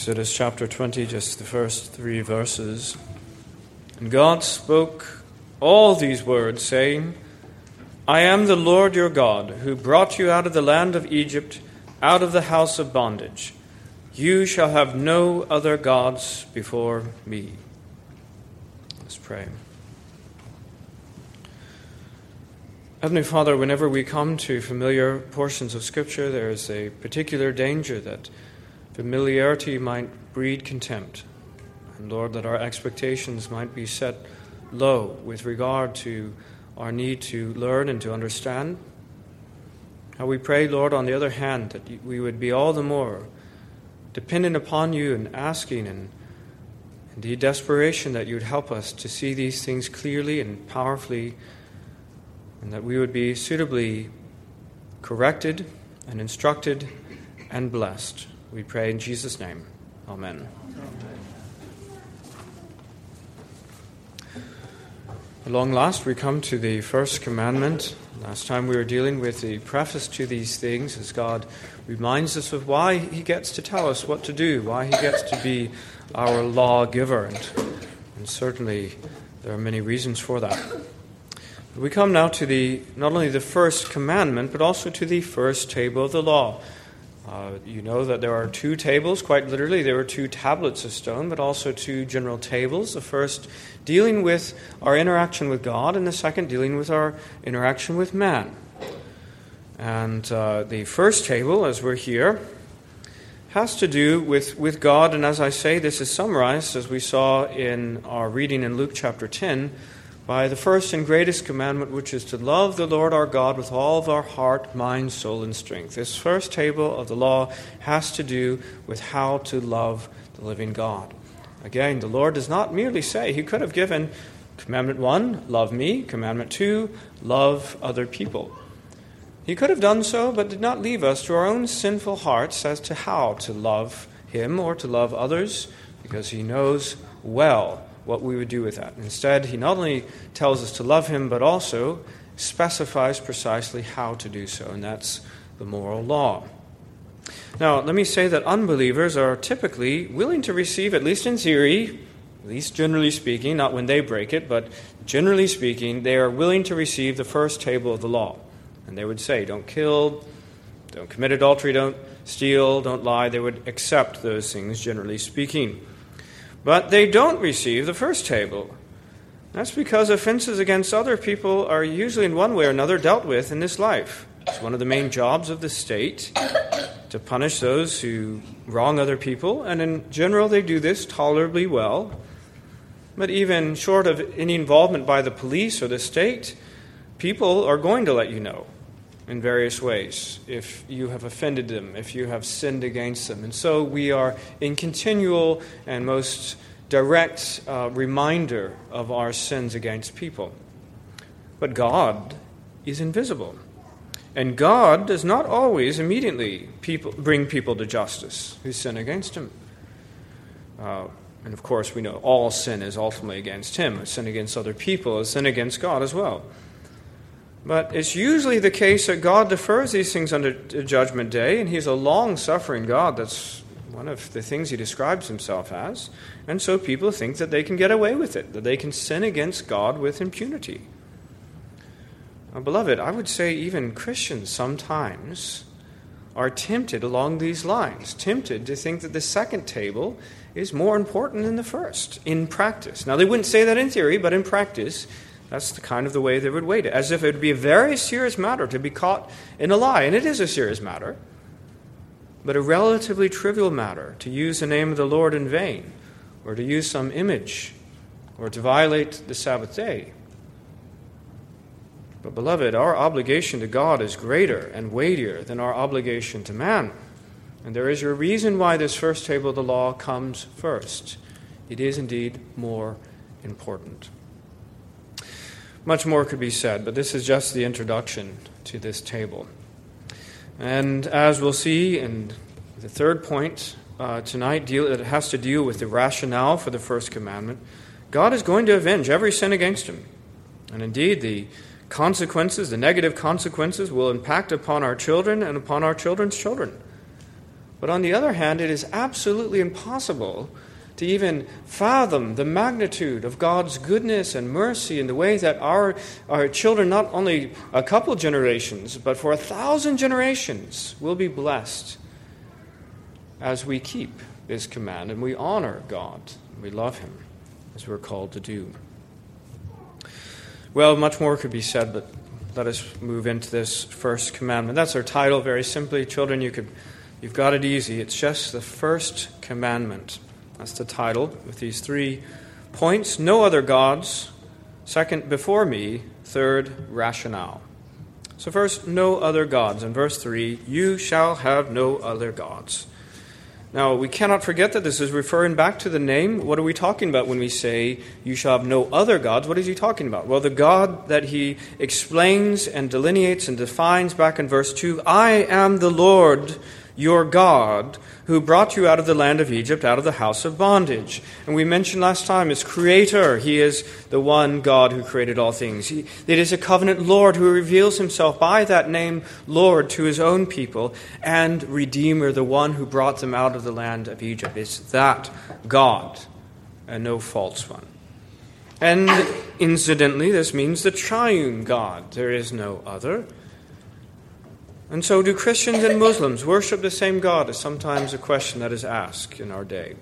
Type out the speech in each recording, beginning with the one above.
Exodus chapter 20, just the first three verses. And God spoke all these words, saying, I am the Lord your God, who brought you out of the land of Egypt, out of the house of bondage. You shall have no other gods before me. Let's pray. Heavenly Father, whenever we come to familiar portions of Scripture, there is a particular danger that Familiarity might breed contempt. And Lord, that our expectations might be set low with regard to our need to learn and to understand. How we pray, Lord, on the other hand, that we would be all the more dependent upon you and asking and indeed desperation that you would help us to see these things clearly and powerfully, and that we would be suitably corrected and instructed and blessed. We pray in Jesus' name. Amen. At long last, we come to the first commandment. Last time we were dealing with the preface to these things as God reminds us of why He gets to tell us what to do, why He gets to be our lawgiver. And, and certainly there are many reasons for that. But we come now to the not only the first commandment, but also to the first table of the law. Uh, you know that there are two tables, quite literally, there are two tablets of stone, but also two general tables. The first dealing with our interaction with God, and the second dealing with our interaction with man. And uh, the first table, as we're here, has to do with, with God, and as I say, this is summarized, as we saw in our reading in Luke chapter 10 by the first and greatest commandment, which is to love the Lord our God with all of our heart, mind, soul, and strength. This first table of the law has to do with how to love the living God. Again, the Lord does not merely say, He could have given commandment one, love me, commandment two, love other people. He could have done so, but did not leave us to our own sinful hearts as to how to love Him or to love others, because He knows well what we would do with that. Instead, he not only tells us to love him, but also specifies precisely how to do so, and that's the moral law. Now, let me say that unbelievers are typically willing to receive, at least in theory, at least generally speaking, not when they break it, but generally speaking, they are willing to receive the first table of the law. And they would say, don't kill, don't commit adultery, don't steal, don't lie. They would accept those things, generally speaking. But they don't receive the first table. That's because offenses against other people are usually, in one way or another, dealt with in this life. It's one of the main jobs of the state to punish those who wrong other people, and in general, they do this tolerably well. But even short of any involvement by the police or the state, people are going to let you know in various ways if you have offended them, if you have sinned against them. And so we are in continual and most direct uh, reminder of our sins against people. But God is invisible. And God does not always immediately people, bring people to justice who sin against Him. Uh, and of course, we know all sin is ultimately against Him. Sin against other people is sin against God as well. But it's usually the case that God defers these things unto Judgment Day, and He's a long suffering God. That's one of the things He describes Himself as. And so people think that they can get away with it, that they can sin against God with impunity. Now, beloved, I would say even Christians sometimes are tempted along these lines, tempted to think that the second table is more important than the first in practice. Now, they wouldn't say that in theory, but in practice, that's the kind of the way they would wait it, as if it would be a very serious matter to be caught in a lie. And it is a serious matter, but a relatively trivial matter to use the name of the Lord in vain, or to use some image, or to violate the Sabbath day. But, beloved, our obligation to God is greater and weightier than our obligation to man. And there is a reason why this first table of the law comes first. It is indeed more important. Much more could be said, but this is just the introduction to this table. And as we'll see in the third point uh, tonight, deal, it has to deal with the rationale for the first commandment. God is going to avenge every sin against him. And indeed, the consequences, the negative consequences, will impact upon our children and upon our children's children. But on the other hand, it is absolutely impossible to even fathom the magnitude of God's goodness and mercy in the way that our, our children, not only a couple generations, but for a thousand generations, will be blessed as we keep this command and we honor God, we love Him as we're called to do. Well, much more could be said, but let us move into this first commandment. That's our title, very simply. Children, you could, you've got it easy. It's just the first commandment. That's the title, with these three points no other gods. Second, before me. Third, rationale. So, first, no other gods. In verse 3, you shall have no other gods. Now, we cannot forget that this is referring back to the name. What are we talking about when we say, You shall have no other gods? What is he talking about? Well, the God that he explains and delineates and defines back in verse 2 I am the Lord your God, who brought you out of the land of Egypt, out of the house of bondage. And we mentioned last time, as creator, he is the one God who created all things. He, it is a covenant Lord who reveals himself by that name, Lord, to his own people, and Redeemer, the one who brought them out of the land of Egypt. It's that God, and no false one. And incidentally, this means the triune God. There is no other. And so, do Christians and Muslims worship the same God? Is sometimes a question that is asked in our day.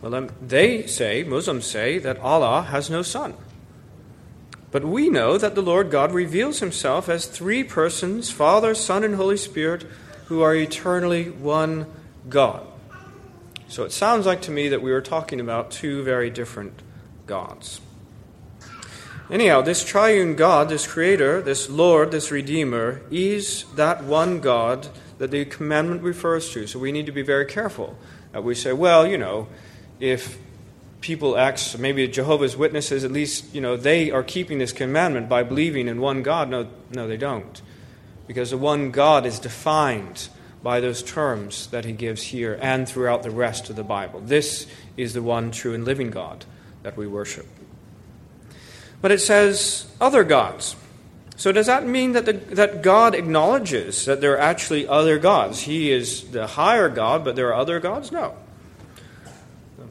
Well, they say, Muslims say, that Allah has no son. But we know that the Lord God reveals himself as three persons Father, Son, and Holy Spirit, who are eternally one God. So it sounds like to me that we are talking about two very different gods. Anyhow, this triune God, this Creator, this Lord, this Redeemer, is that one God that the commandment refers to. So we need to be very careful that we say, well, you know, if people act, maybe Jehovah's Witnesses, at least, you know, they are keeping this commandment by believing in one God. No, no, they don't. Because the one God is defined by those terms that he gives here and throughout the rest of the Bible. This is the one true and living God that we worship but it says other gods. So does that mean that, the, that God acknowledges that there are actually other gods? He is the higher God, but there are other gods? No.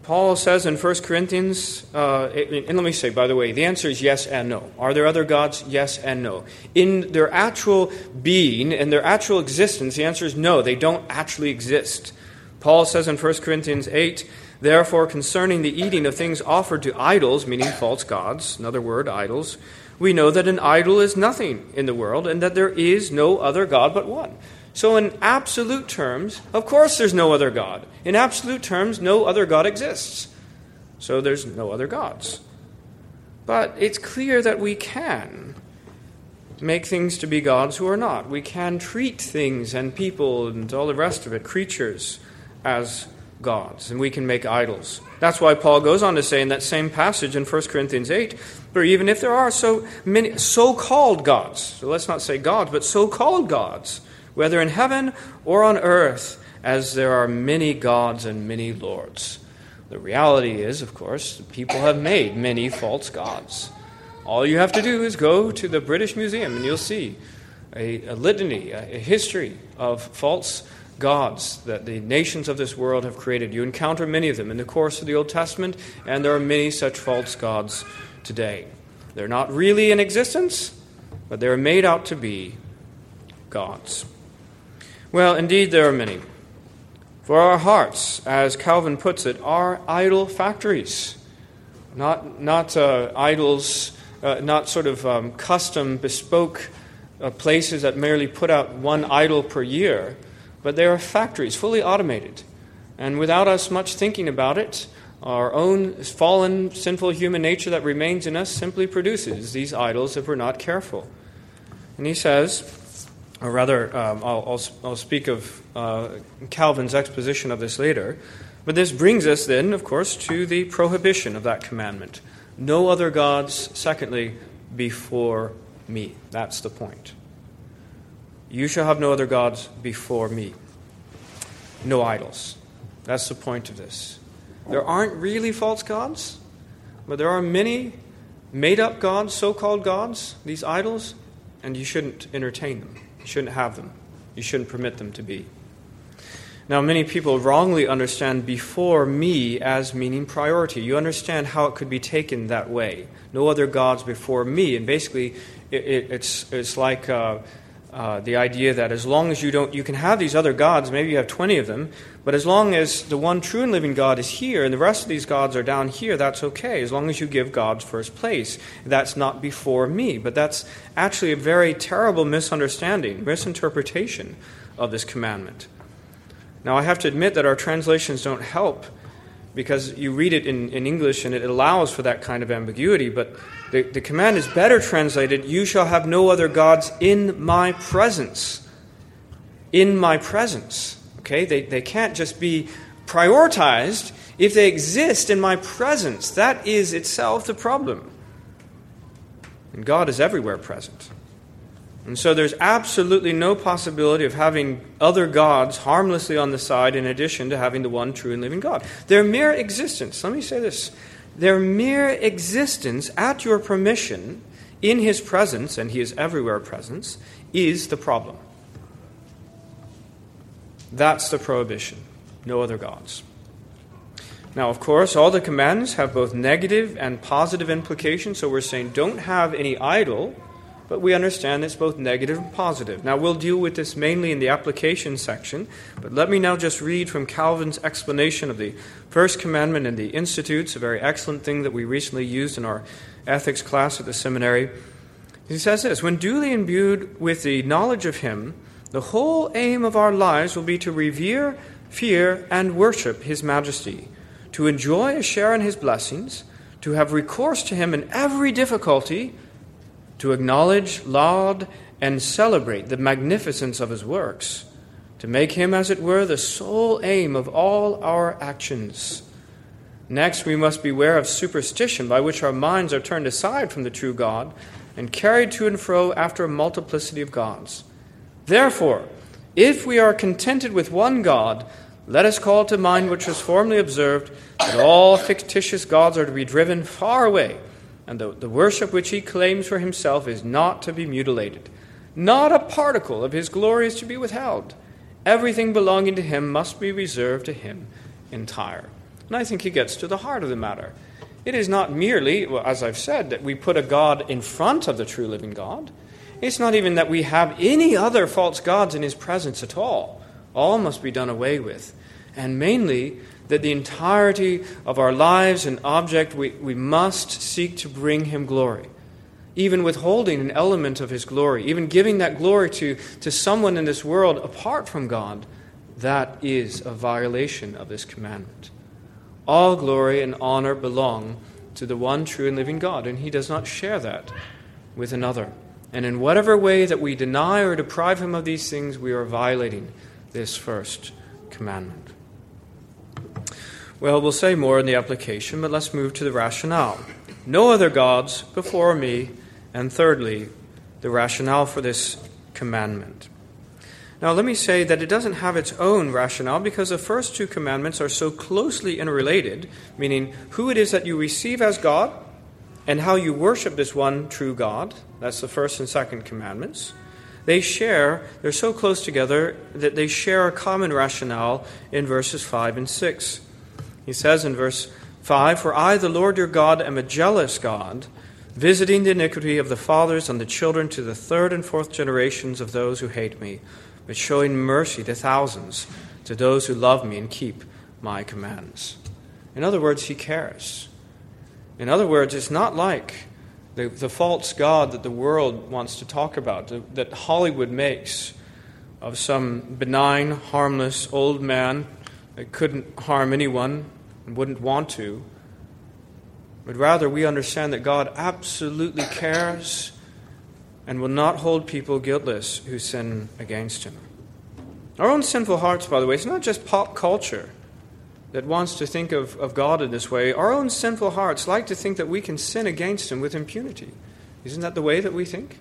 Paul says in 1 Corinthians, uh, and let me say, by the way, the answer is yes and no. Are there other gods? Yes and no. In their actual being, in their actual existence, the answer is no. They don't actually exist. Paul says in 1 Corinthians 8, Therefore, concerning the eating of things offered to idols, meaning false gods, another word, idols, we know that an idol is nothing in the world and that there is no other God but one. So, in absolute terms, of course there's no other God. In absolute terms, no other God exists. So, there's no other gods. But it's clear that we can make things to be gods who are not. We can treat things and people and all the rest of it, creatures, as gods, and we can make idols. That's why Paul goes on to say in that same passage in 1 Corinthians 8, for even if there are so many so called gods, so let's not say gods, but so called gods, whether in heaven or on earth, as there are many gods and many lords. The reality is, of course, people have made many false gods. All you have to do is go to the British Museum and you'll see a, a litany, a, a history of false gods that the nations of this world have created. You encounter many of them in the course of the Old Testament, and there are many such false gods today. They're not really in existence, but they're made out to be gods. Well, indeed, there are many. For our hearts, as Calvin puts it, are idol factories, not, not uh, idols, uh, not sort of um, custom, bespoke uh, places that merely put out one idol per year but they are factories, fully automated. And without us much thinking about it, our own fallen, sinful human nature that remains in us simply produces these idols if we're not careful. And he says, or rather, um, I'll, I'll, I'll, speak of uh, Calvin's exposition of this later, but this brings us then, of course, to the prohibition of that commandment. No other gods, secondly, before me. That's the point. You shall have no other gods before me. No idols. That's the point of this. There aren't really false gods, but there are many made up gods, so called gods, these idols, and you shouldn't entertain them. You shouldn't have them. You shouldn't permit them to be. Now, many people wrongly understand before me as meaning priority. You understand how it could be taken that way. No other gods before me. And basically, it, it, it's, it's like uh, uh, the idea that as long as you don't, you can have these other gods, maybe you have 20 of them, but as long as the one true and living God is here and the rest of these gods are down here, that's okay, as long as you give God first place. That's not before me. But that's actually a very terrible misunderstanding, misinterpretation of this commandment. Now, I have to admit that our translations don't help because you read it in, in English and it allows for that kind of ambiguity, but the, the command is better translated You shall have no other gods in my presence. In my presence. Okay? They, they can't just be prioritized if they exist in my presence. That is itself the problem. And God is everywhere present. And so there's absolutely no possibility of having other gods harmlessly on the side in addition to having the one true and living God. Their mere existence, let me say this their mere existence at your permission in his presence, and he is everywhere presence, is the problem. That's the prohibition. No other gods. Now, of course, all the commands have both negative and positive implications, so we're saying don't have any idol, but we understand it's both negative and positive. Now, we'll deal with this mainly in the application section, but let me now just read from Calvin's explanation of the first commandment in the Institutes, a very excellent thing that we recently used in our ethics class at the seminary. He says this When duly imbued with the knowledge of Him, the whole aim of our lives will be to revere, fear, and worship His majesty, to enjoy a share in His blessings, to have recourse to Him in every difficulty, to acknowledge, laud, and celebrate the magnificence of His works, to make Him, as it were, the sole aim of all our actions. Next, we must beware of superstition, by which our minds are turned aside from the true God and carried to and fro after a multiplicity of gods. Therefore, if we are contented with one God, let us call to mind which was formerly observed that all fictitious gods are to be driven far away, and the, the worship which he claims for himself is not to be mutilated. Not a particle of his glory is to be withheld. Everything belonging to him must be reserved to him entire. And I think he gets to the heart of the matter. It is not merely, well, as I've said, that we put a God in front of the true living God. It's not even that we have any other false gods in his presence at all. All must be done away with. And mainly, that the entirety of our lives and object, we, we must seek to bring him glory. Even withholding an element of his glory, even giving that glory to, to someone in this world apart from God, that is a violation of this commandment. All glory and honor belong to the one true and living God, and he does not share that with another. And in whatever way that we deny or deprive him of these things, we are violating this first commandment. Well, we'll say more in the application, but let's move to the rationale. No other gods before me, and thirdly, the rationale for this commandment. Now, let me say that it doesn't have its own rationale because the first two commandments are so closely interrelated, meaning who it is that you receive as God and how you worship this one true God. That's the first and second commandments. They share, they're so close together that they share a common rationale in verses 5 and 6. He says in verse 5 For I, the Lord your God, am a jealous God, visiting the iniquity of the fathers on the children to the third and fourth generations of those who hate me, but showing mercy to thousands, to those who love me and keep my commands. In other words, he cares. In other words, it's not like the, the false God that the world wants to talk about, that Hollywood makes of some benign, harmless old man that couldn't harm anyone and wouldn't want to. But rather, we understand that God absolutely cares and will not hold people guiltless who sin against Him. Our own sinful hearts, by the way, it's not just pop culture that wants to think of, of God in this way, our own sinful hearts like to think that we can sin against Him with impunity. Isn't that the way that we think?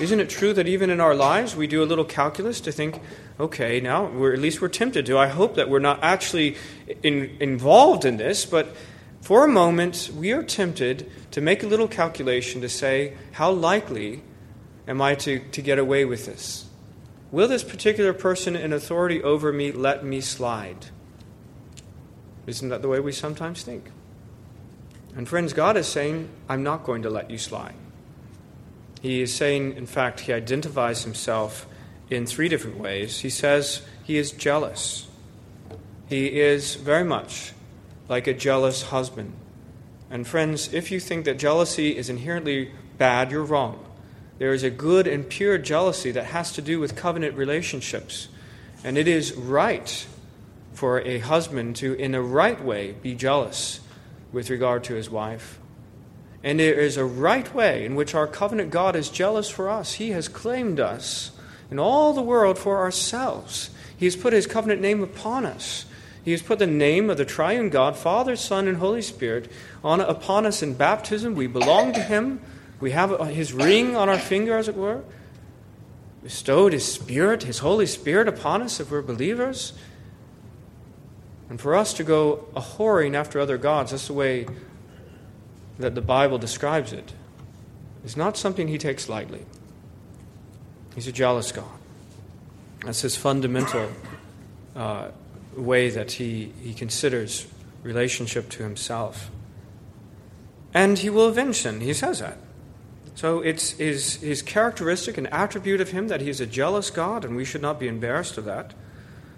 Isn't it true that even in our lives we do a little calculus to think, okay, now at least we're tempted to. I hope that we're not actually in, involved in this, but for a moment we are tempted to make a little calculation to say, how likely am I to, to get away with this? Will this particular person in authority over me let me slide? Isn't that the way we sometimes think? And friends, God is saying, I'm not going to let you slide. He is saying, in fact, he identifies himself in three different ways. He says he is jealous. He is very much like a jealous husband. And friends, if you think that jealousy is inherently bad, you're wrong. There is a good and pure jealousy that has to do with covenant relationships. And it is right for a husband to, in a right way, be jealous with regard to his wife. And there is a right way in which our covenant God is jealous for us. He has claimed us in all the world for ourselves. He has put his covenant name upon us. He has put the name of the triune God, Father, Son, and Holy Spirit, on, upon us in baptism. We belong to him. We have his ring on our finger, as it were. Bestowed his Spirit, his Holy Spirit, upon us if we're believers. And for us to go a whoring after other gods, that's the way that the Bible describes it, is not something he takes lightly. He's a jealous God. That's his fundamental uh, way that he, he considers relationship to himself. And he will avenge sin. He says that. So it's his, his characteristic and attribute of him that he is a jealous God, and we should not be embarrassed of that.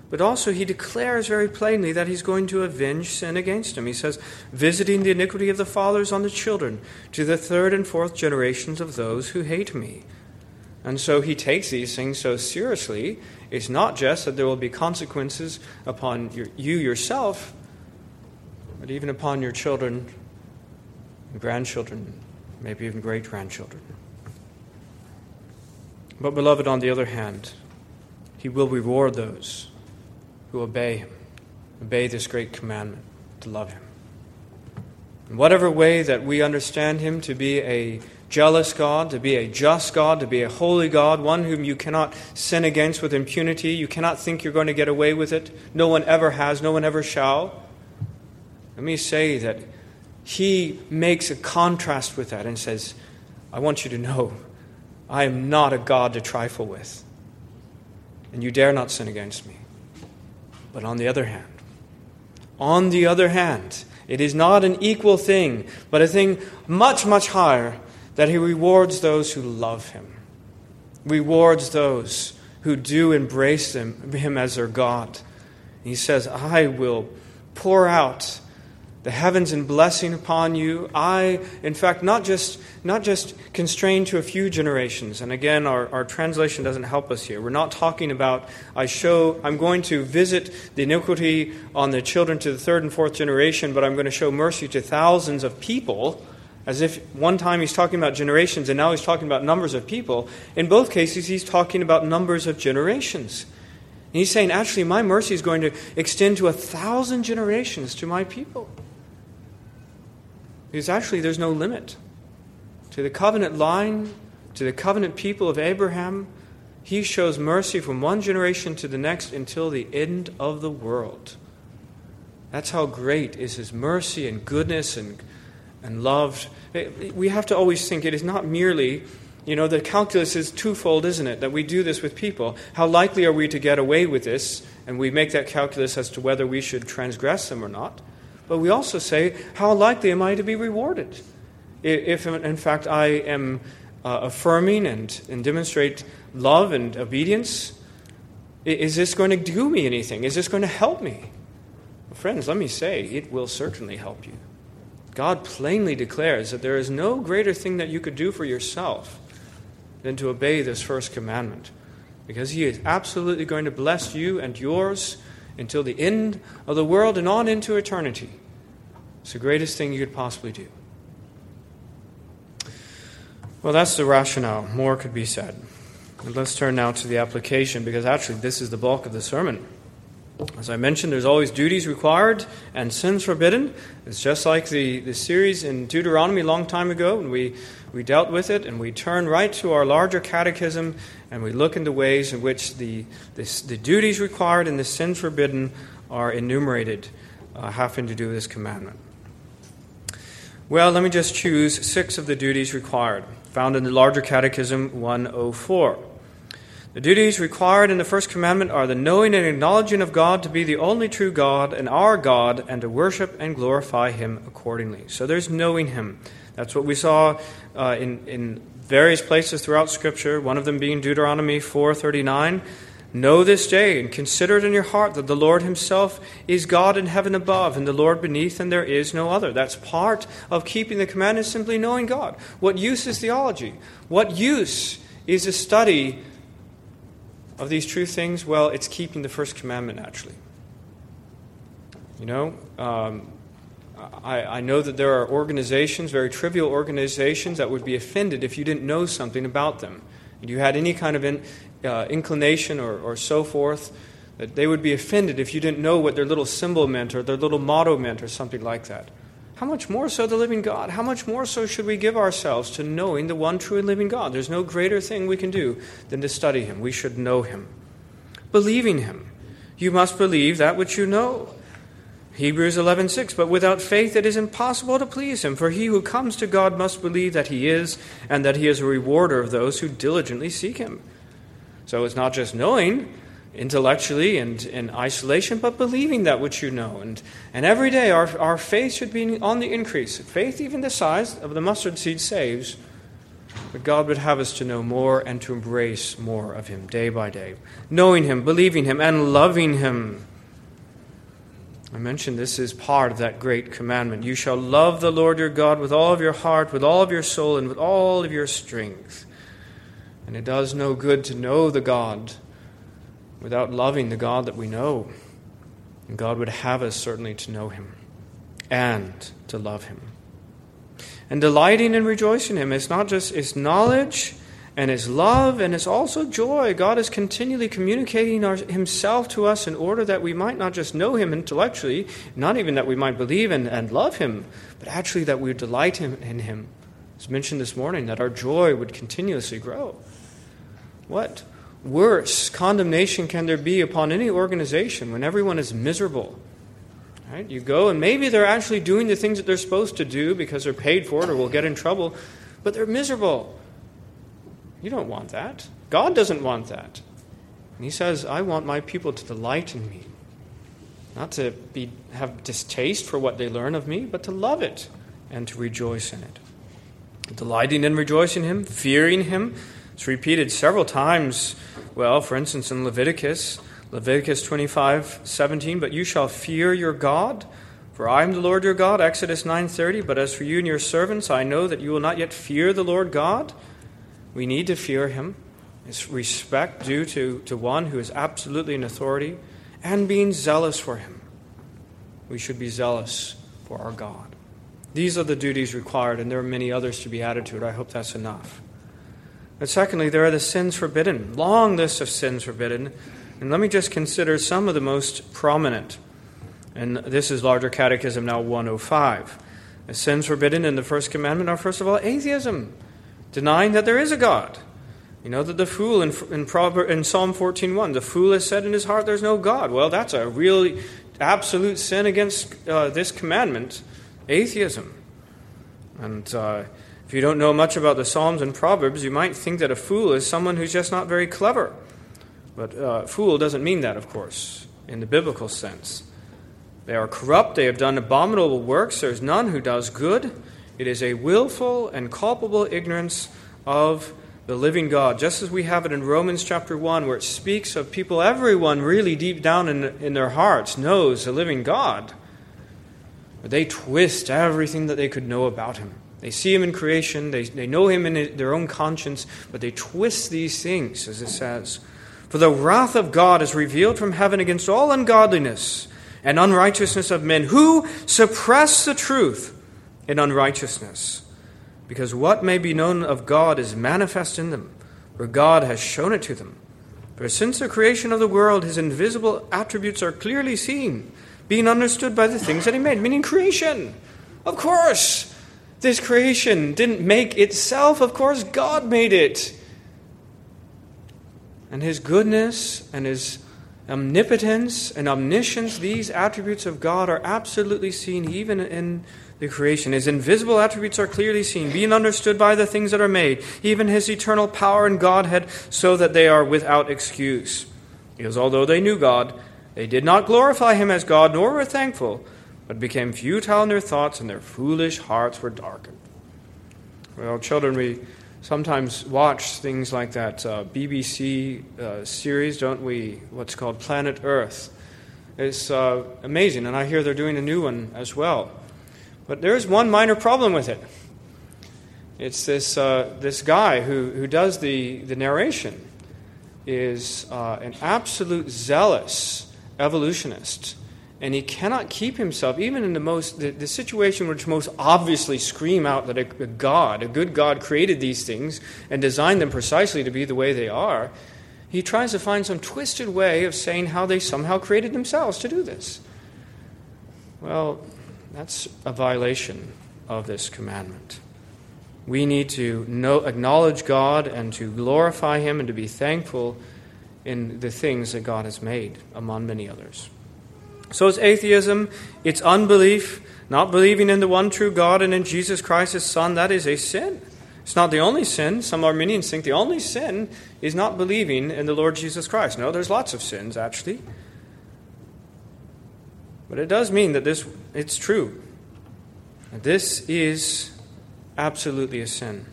But also, he declares very plainly that he's going to avenge sin against him. He says, visiting the iniquity of the fathers on the children, to the third and fourth generations of those who hate me. And so he takes these things so seriously. It's not just that there will be consequences upon your, you yourself, but even upon your children, grandchildren, maybe even great grandchildren. But, beloved, on the other hand, he will reward those who obey him, obey this great commandment to love him. In whatever way that we understand him to be a jealous God, to be a just God, to be a holy God, one whom you cannot sin against with impunity. You cannot think you're going to get away with it. No one ever has, no one ever shall. Let me say that he makes a contrast with that and says, I want you to know I am not a God to trifle with, and you dare not sin against me. But on the other hand, on the other hand, it is not an equal thing, but a thing much, much higher that he rewards those who love him, rewards those who do embrace him, him as their God. He says, I will pour out the heavens in blessing upon you. I, in fact, not just, not just constrained to a few generations. And again, our, our translation doesn't help us here. We're not talking about, I show, I'm going to visit the iniquity on the children to the third and fourth generation, but I'm going to show mercy to thousands of people as if one time he's talking about generations and now he's talking about numbers of people. In both cases, he's talking about numbers of generations. And he's saying, actually, my mercy is going to extend to a thousand generations to my people. Because actually, there's no limit. To the covenant line, to the covenant people of Abraham, he shows mercy from one generation to the next until the end of the world. That's how great is his mercy and goodness and and loved. Eh, we have to always think it is not merely, you know, the calculus is twofold, isn't it? That we do this with people. How likely are we to get away with this? And we make that calculus as to whether we should transgress them or not. But we also say, how likely am I to be rewarded? If, in fact, I am uh, affirming and, and demonstrate love and obedience, is this going to do me anything? Is this going to help me? Friends, let me say, it will certainly help you. God plainly declares that there is no greater thing that you could do for yourself than to obey this first commandment, because He is absolutely going to bless you and yours until the end of the world and on into eternity. It's the greatest thing you could possibly do. Well, that's the rationale. More could be said. And let's turn now to the application, because actually, this is the bulk of the sermon. As I mentioned, there's always duties required and sins forbidden. It's just like the, the series in Deuteronomy a long time ago, and we, we dealt with it, and we turn right to our larger catechism, and we look into ways in which the, the, the duties required and the sins forbidden are enumerated, uh, having to do with this commandment. Well, let me just choose six of the duties required, found in the larger catechism 104. The duties required in the first commandment are the knowing and acknowledging of God to be the only true God and our God, and to worship and glorify Him accordingly. So there's knowing Him. That's what we saw uh, in, in various places throughout Scripture, one of them being Deuteronomy 4.39. Know this day and consider it in your heart that the Lord Himself is God in heaven above and the Lord beneath, and there is no other. That's part of keeping the commandments, simply knowing God. What use is theology? What use is a study of these true things? Well, it's keeping the first commandment, actually. You know, um, I, I, know that there are organizations, very trivial organizations, that would be offended if you didn't know something about them. And you had any kind of in, uh, inclination or, or so forth, that they would be offended if you didn't know what their little symbol meant or their little motto meant or something like that. How much more so the living God? How much more so should we give ourselves to knowing the one true and living God? There's no greater thing we can do than to study Him. We should know Him. Believing Him. You must believe that which you know. Hebrews 11:6 But without faith it is impossible to please him for he who comes to God must believe that he is and that he is a rewarder of those who diligently seek him. So it's not just knowing, intellectually and in isolation, but believing that which you know. And, and every day our, our faith should be on the increase. Faith, even the size of the mustard seed, saves. But God would have us to know more and to embrace more of Him day by day. Knowing Him, believing Him, and loving Him. I mentioned this is part of that great commandment. You shall love the Lord your God with all of your heart, with all of your soul, and with all of your strength. And it does no good to know the God without loving the God that we know. And God would have us certainly to know Him and to love Him. And delighting and rejoicing in Him is not just His knowledge and His love, and it's also joy. God is continually communicating our, Himself to us in order that we might not just know Him intellectually, not even that we might believe and, and love Him, but actually that we delight him, in Him. As mentioned this morning, that our joy would continuously grow. What? Worse condemnation can there be upon any organization when everyone is miserable? Right? You go, and maybe they're actually doing the things that they're supposed to do because they're paid for it or will get in trouble, but they're miserable. You don't want that. God doesn't want that. And He says, I want my people to delight in me. Not to be, have distaste for what they learn of me, but to love it and to rejoice in it. Delighting and rejoicing in Him, fearing Him. It's repeated several times well, for instance, in Leviticus, Leviticus 25, 17, but you shall fear your God, for I am the Lord your God, Exodus 9:30, but as for you and your servants, I know that you will not yet fear the Lord God. We need to fear him. It's respect due to, to one who is absolutely in authority and being zealous for him. We should be zealous for our God. These are the duties required, and there are many others to be added to it. I hope that's enough. But secondly, there are the sins forbidden. Long list of sins forbidden. And let me just consider some of the most prominent. And this is Larger Catechism now 105. The sins forbidden in the first commandment are, first of all, atheism, denying that there is a God. You know that the fool in, in, in Psalm 14.1, the fool has said in his heart, there's no God. Well, that's a really absolute sin against uh, this commandment, atheism. And uh, if you don't know much about the Psalms and Proverbs, you might think that a fool is someone who's just not very clever. But uh, fool doesn't mean that, of course, in the biblical sense. They are corrupt, they have done abominable works, there's none who does good. It is a willful and culpable ignorance of the living God, just as we have it in Romans chapter 1, where it speaks of people, everyone really deep down in, in their hearts knows the living God. But they twist everything that they could know about him. They see him in creation, they, they know him in their own conscience, but they twist these things, as it says. For the wrath of God is revealed from heaven against all ungodliness and unrighteousness of men who suppress the truth in unrighteousness. Because what may be known of God is manifest in them, for God has shown it to them. For since the creation of the world, his invisible attributes are clearly seen, being understood by the things that he made, meaning creation. Of course, this creation didn't make itself, of course, God made it. And His goodness and His omnipotence and omniscience, these attributes of God are absolutely seen even in the creation. His invisible attributes are clearly seen, being understood by the things that are made, even his eternal power and Godhead, so that they are without excuse. Because although they knew God, they did not glorify him as God, nor were thankful, but became futile in their thoughts, and their foolish hearts were darkened. Well, children, we sometimes watch things like that uh, BBC uh, series, don't we? What's called Planet Earth. It's uh, amazing, and I hear they're doing a new one as well. But there's one minor problem with it. It's this, uh, this guy who, who does the, the narration is uh, an absolute zealous evolutionist. And he cannot keep himself, even in the most the, the situation which most obviously scream out that a, a God, a good God, created these things and designed them precisely to be the way they are. He tries to find some twisted way of saying how they somehow created themselves to do this. Well, that's a violation of this commandment. We need to know, acknowledge God and to glorify Him and to be thankful in the things that God has made, among many others. So it's atheism, it's unbelief, not believing in the one true God and in Jesus Christ, His Son. That is a sin. It's not the only sin. Some Arminians think the only sin is not believing in the Lord Jesus Christ. No, there's lots of sins, actually. But it does mean that this it's true. This is absolutely a sin.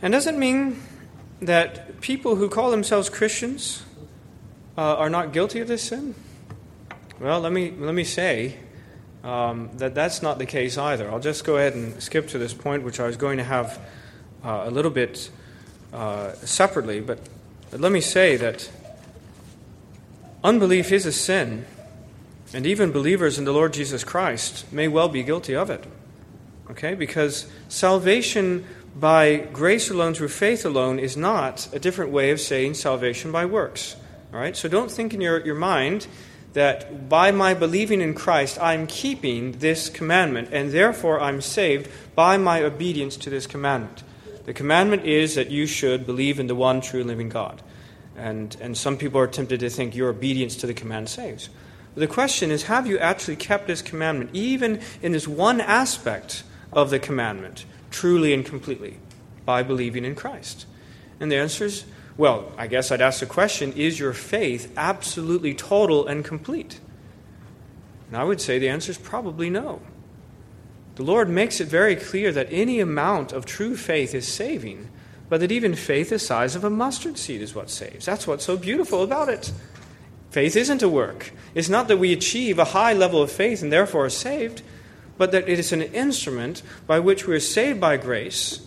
And does it mean that people who call themselves Christians uh, are not guilty of this sin? Well, let me, let me say um, that that's not the case either. I'll just go ahead and skip to this point, which I was going to have uh, a little bit uh, separately. But, but let me say that Unbelief is a sin, and even believers in the Lord Jesus Christ may well be guilty of it. Okay? Because salvation by grace alone, through faith alone, is not a different way of saying salvation by works. All right? So don't think in your, your mind that by my believing in Christ, I'm keeping this commandment, and therefore I'm saved by my obedience to this commandment. The commandment is that you should believe in the one true living God. And, and some people are tempted to think your obedience to the command saves. But the question is have you actually kept this commandment, even in this one aspect of the commandment, truly and completely, by believing in Christ? And the answer is well, I guess I'd ask the question is your faith absolutely total and complete? And I would say the answer is probably no. The Lord makes it very clear that any amount of true faith is saving but that even faith the size of a mustard seed is what saves. That's what's so beautiful about it. Faith isn't a work. It's not that we achieve a high level of faith and therefore are saved, but that it is an instrument by which we are saved by grace.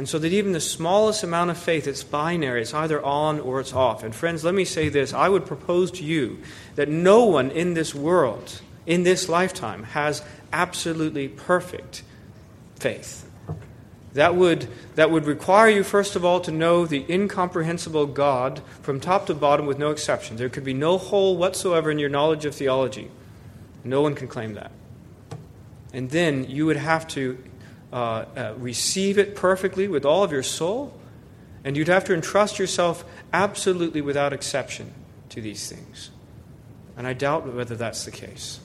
And so that even the smallest amount of faith, it's binary, it's either on or it's off. And friends, let me say this I would propose to you that no one in this world, in this lifetime, has absolutely perfect faith. That would, that would require you, first of all, to know the incomprehensible God from top to bottom with no exception. There could be no hole whatsoever in your knowledge of theology. No one can claim that. And then you would have to uh, uh, receive it perfectly with all of your soul, and you'd have to entrust yourself absolutely without exception to these things. And I doubt whether that's the case.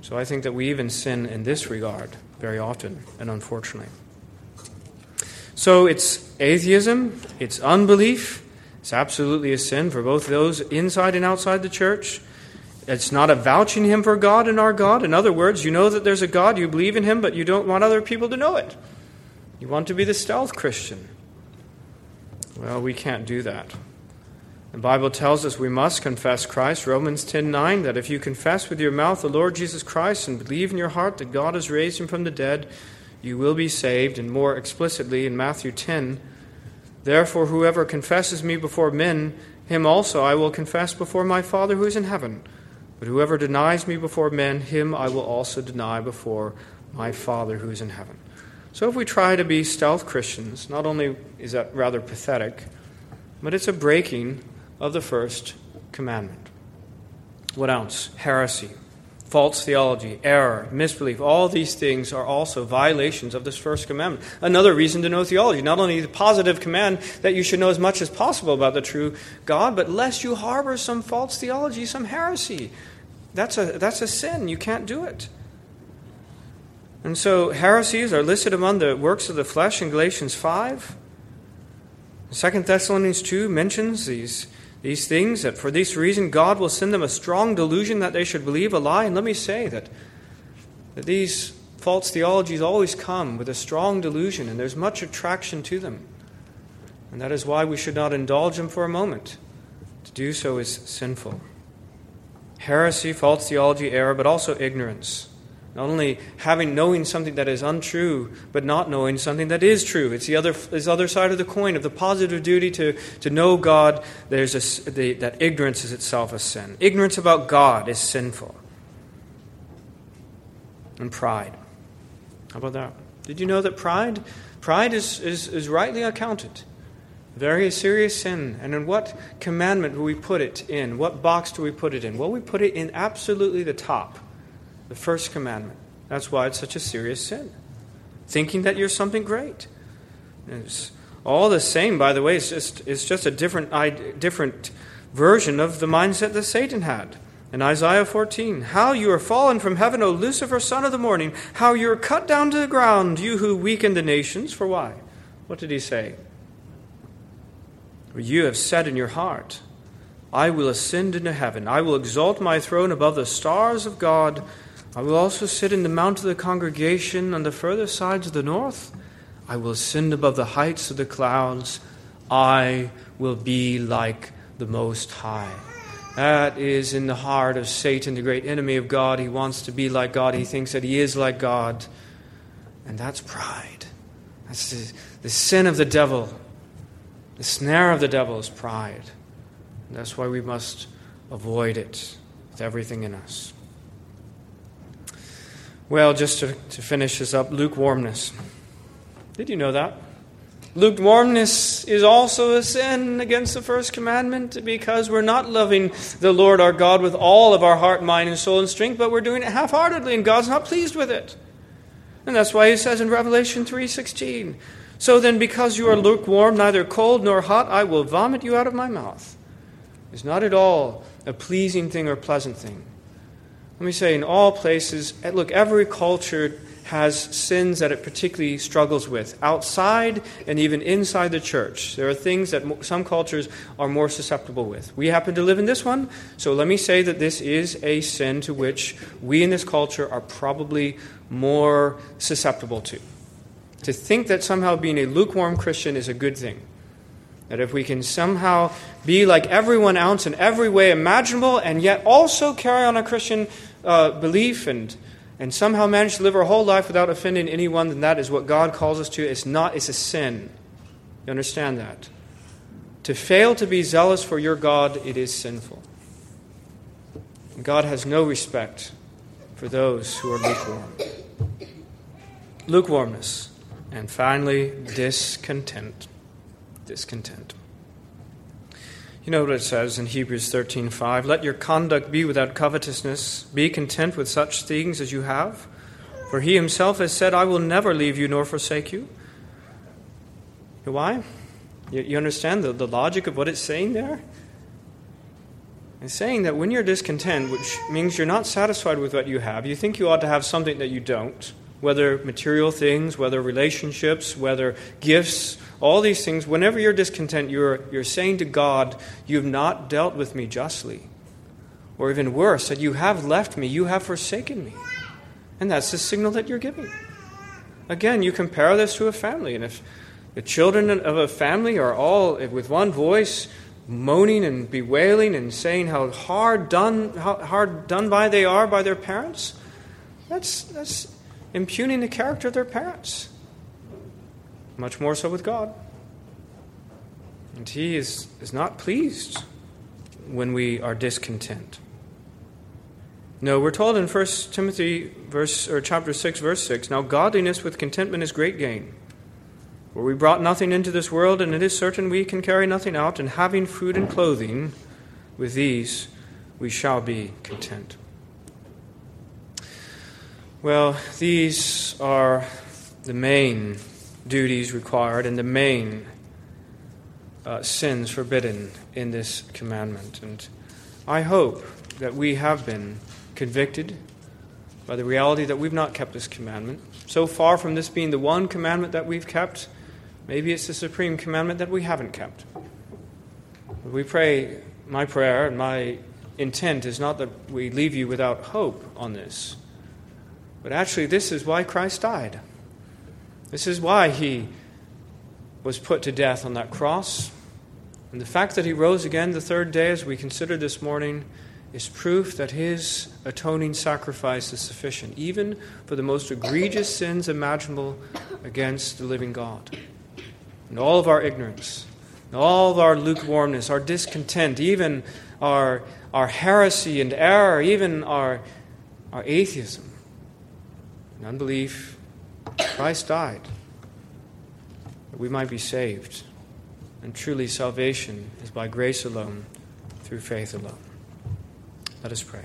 So I think that we even sin in this regard very often, and unfortunately. So it's atheism, it's unbelief. It's absolutely a sin for both those inside and outside the church. It's not avouching him for God and our God. In other words, you know that there's a God, you believe in him, but you don't want other people to know it. You want to be the stealth Christian. Well, we can't do that. The Bible tells us we must confess Christ, Romans 10:9, that if you confess with your mouth the Lord Jesus Christ and believe in your heart that God has raised him from the dead, you will be saved. And more explicitly in Matthew 10, therefore, whoever confesses me before men, him also I will confess before my Father who is in heaven. But whoever denies me before men, him I will also deny before my Father who is in heaven. So if we try to be stealth Christians, not only is that rather pathetic, but it's a breaking of the first commandment. What else? Heresy false theology, error, misbelief, all these things are also violations of this first commandment. Another reason to know theology, not only the positive command that you should know as much as possible about the true God, but lest you harbor some false theology, some heresy. That's a, that's a sin. You can't do it. And so heresies are listed among the works of the flesh in Galatians 5. 2 Thessalonians 2 mentions these these things, that for this reason God will send them a strong delusion that they should believe a lie. And let me say that, that these false theologies always come with a strong delusion, and there's much attraction to them. And that is why we should not indulge them for a moment. To do so is sinful. Heresy, false theology, error, but also ignorance. Not only having knowing something that is untrue, but not knowing something that is true. It's the other, the other side of the coin of the positive duty to, to know God. There's a, the, that ignorance is itself a sin. Ignorance about God is sinful. And pride. How about that? Did you know that pride? Pride is, is, is rightly accounted. Very serious sin. And in what commandment do we put it in? What box do we put it in? Well, we put it in absolutely the top the first commandment. That's why it's such a serious sin. Thinking that you're something great. It's all the same, by the way, it's just, it's just a different, different version of the mindset that Satan had. In Isaiah 14, how you are fallen from heaven, O Lucifer, son of the morning, how you are cut down to the ground, you who weaken the nations. For why? What did he say? You have said in your heart, I will ascend into heaven. I will exalt my throne above the stars of God. I will also sit in the mount of the congregation on the further sides of the north. I will ascend above the heights of the clouds. I will be like the Most High. That is in the heart of Satan, the great enemy of God. He wants to be like God. He thinks that he is like God. And that's pride. That's the, the sin of the devil. The snare of the devil is pride. And that's why we must avoid it with everything in us. Well, just to, to finish this up, lukewarmness. Did you know that? Lukewarmness is also a sin against the first commandment because we're not loving the Lord our God with all of our heart, mind, and soul and strength, but we're doing it half heartedly, and God's not pleased with it. And that's why he says in Revelation 3:16, So then, because you are lukewarm, neither cold nor hot, I will vomit you out of my mouth. It's not at all a pleasing thing or pleasant thing. Let me say, in all places, eh, look, every culture has sins that it particularly struggles with, outside and even inside the church. There are things that some cultures are more susceptible with. We happen to live in this one, so let me say that this is a sin to which we in this culture are probably more susceptible to. To think that somehow being a lukewarm Christian is a good thing. That if we can somehow be like everyone else in every way imaginable and yet also carry on a Christian uh, belief and, and somehow manage to live our whole life without offending anyone, then that is what God calls us to. It's not, it's a sin. You understand that? To fail to be zealous for your God, it is sinful. God has no respect for those who are lukewarm. Lukewarmness. And finally, discontent. Discontent. You know what it says in Hebrews 13:5, "Let your conduct be without covetousness; be content with such things as you have, for he himself has said, I will never leave you nor forsake you." Why? You understand the, the logic of what it's saying there? It's saying that when you're discontent, which means you're not satisfied with what you have, you think you ought to have something that you don't, whether material things, whether relationships, whether gifts, all these things, whenever you're discontent, you're, you're saying to God, You've not dealt with me justly. Or even worse, that you have left me, you have forsaken me. And that's the signal that you're giving. Again, you compare this to a family, and if the children of a family are all with one voice moaning and bewailing and saying how hard done, how hard done by they are by their parents, that's, that's impugning the character of their parents. Much more so with God. And He is, is not pleased when we are discontent. No, we're told in 1 Timothy verse or chapter 6 verse 6, now godliness with contentment is great gain. For we brought nothing into this world and it is certain we can carry nothing out and having food and clothing with these we shall be content. Well, these are the main duties required and the main uh, sins forbidden in this commandment. And I hope that we have been convicted by the reality that we've not kept this commandment. So far from this being the one commandment that we've kept, maybe it's the supreme commandment that we haven't kept. We pray, my prayer and my intent is not that we leave you without hope on this but actually, this is why Christ died. This is why he was put to death on that cross. And the fact that he rose again the third day, as we considered this morning, is proof that his atoning sacrifice is sufficient, even for the most egregious sins imaginable against the living God. And all of our ignorance, all of our lukewarmness, our discontent, even our, our heresy and error, even our, our atheism, and unbelief, Christ died that we might be saved. And truly, salvation is by grace alone, through faith alone. Let us pray.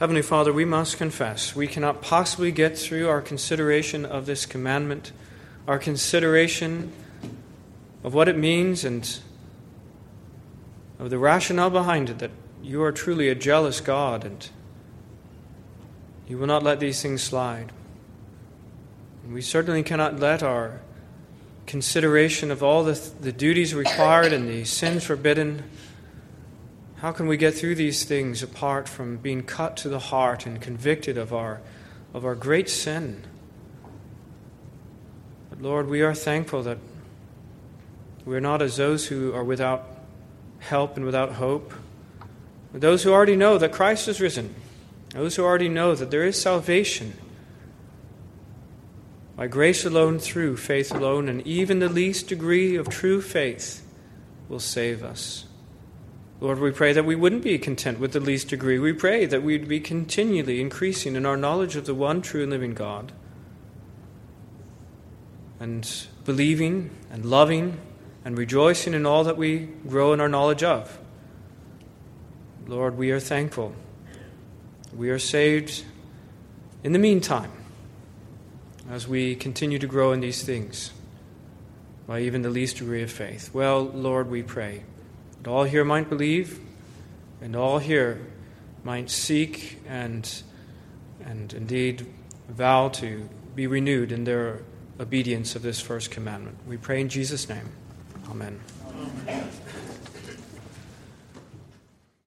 Heavenly Father, we must confess we cannot possibly get through our consideration of this commandment, our consideration of what it means and of the rationale behind it that you are truly a jealous God and you will not let these things slide. We certainly cannot let our consideration of all the, the duties required and the sins forbidden. How can we get through these things apart from being cut to the heart and convicted of our, of our great sin? But Lord, we are thankful that we are not as those who are without help and without hope. but Those who already know that Christ is risen, those who already know that there is salvation by grace alone, through faith alone, and even the least degree of true faith will save us. Lord, we pray that we wouldn't be content with the least degree. We pray that we'd be continually increasing in our knowledge of the one true and living God. And believing and loving and rejoicing in all that we grow in our knowledge of. Lord, we are thankful. We are saved in the meantime as we continue to grow in these things by even the least degree of faith. Well, Lord, we pray that all here might believe and all here might seek and, and indeed vow to be renewed in their obedience of this first commandment. We pray in Jesus' name. Amen. Amen.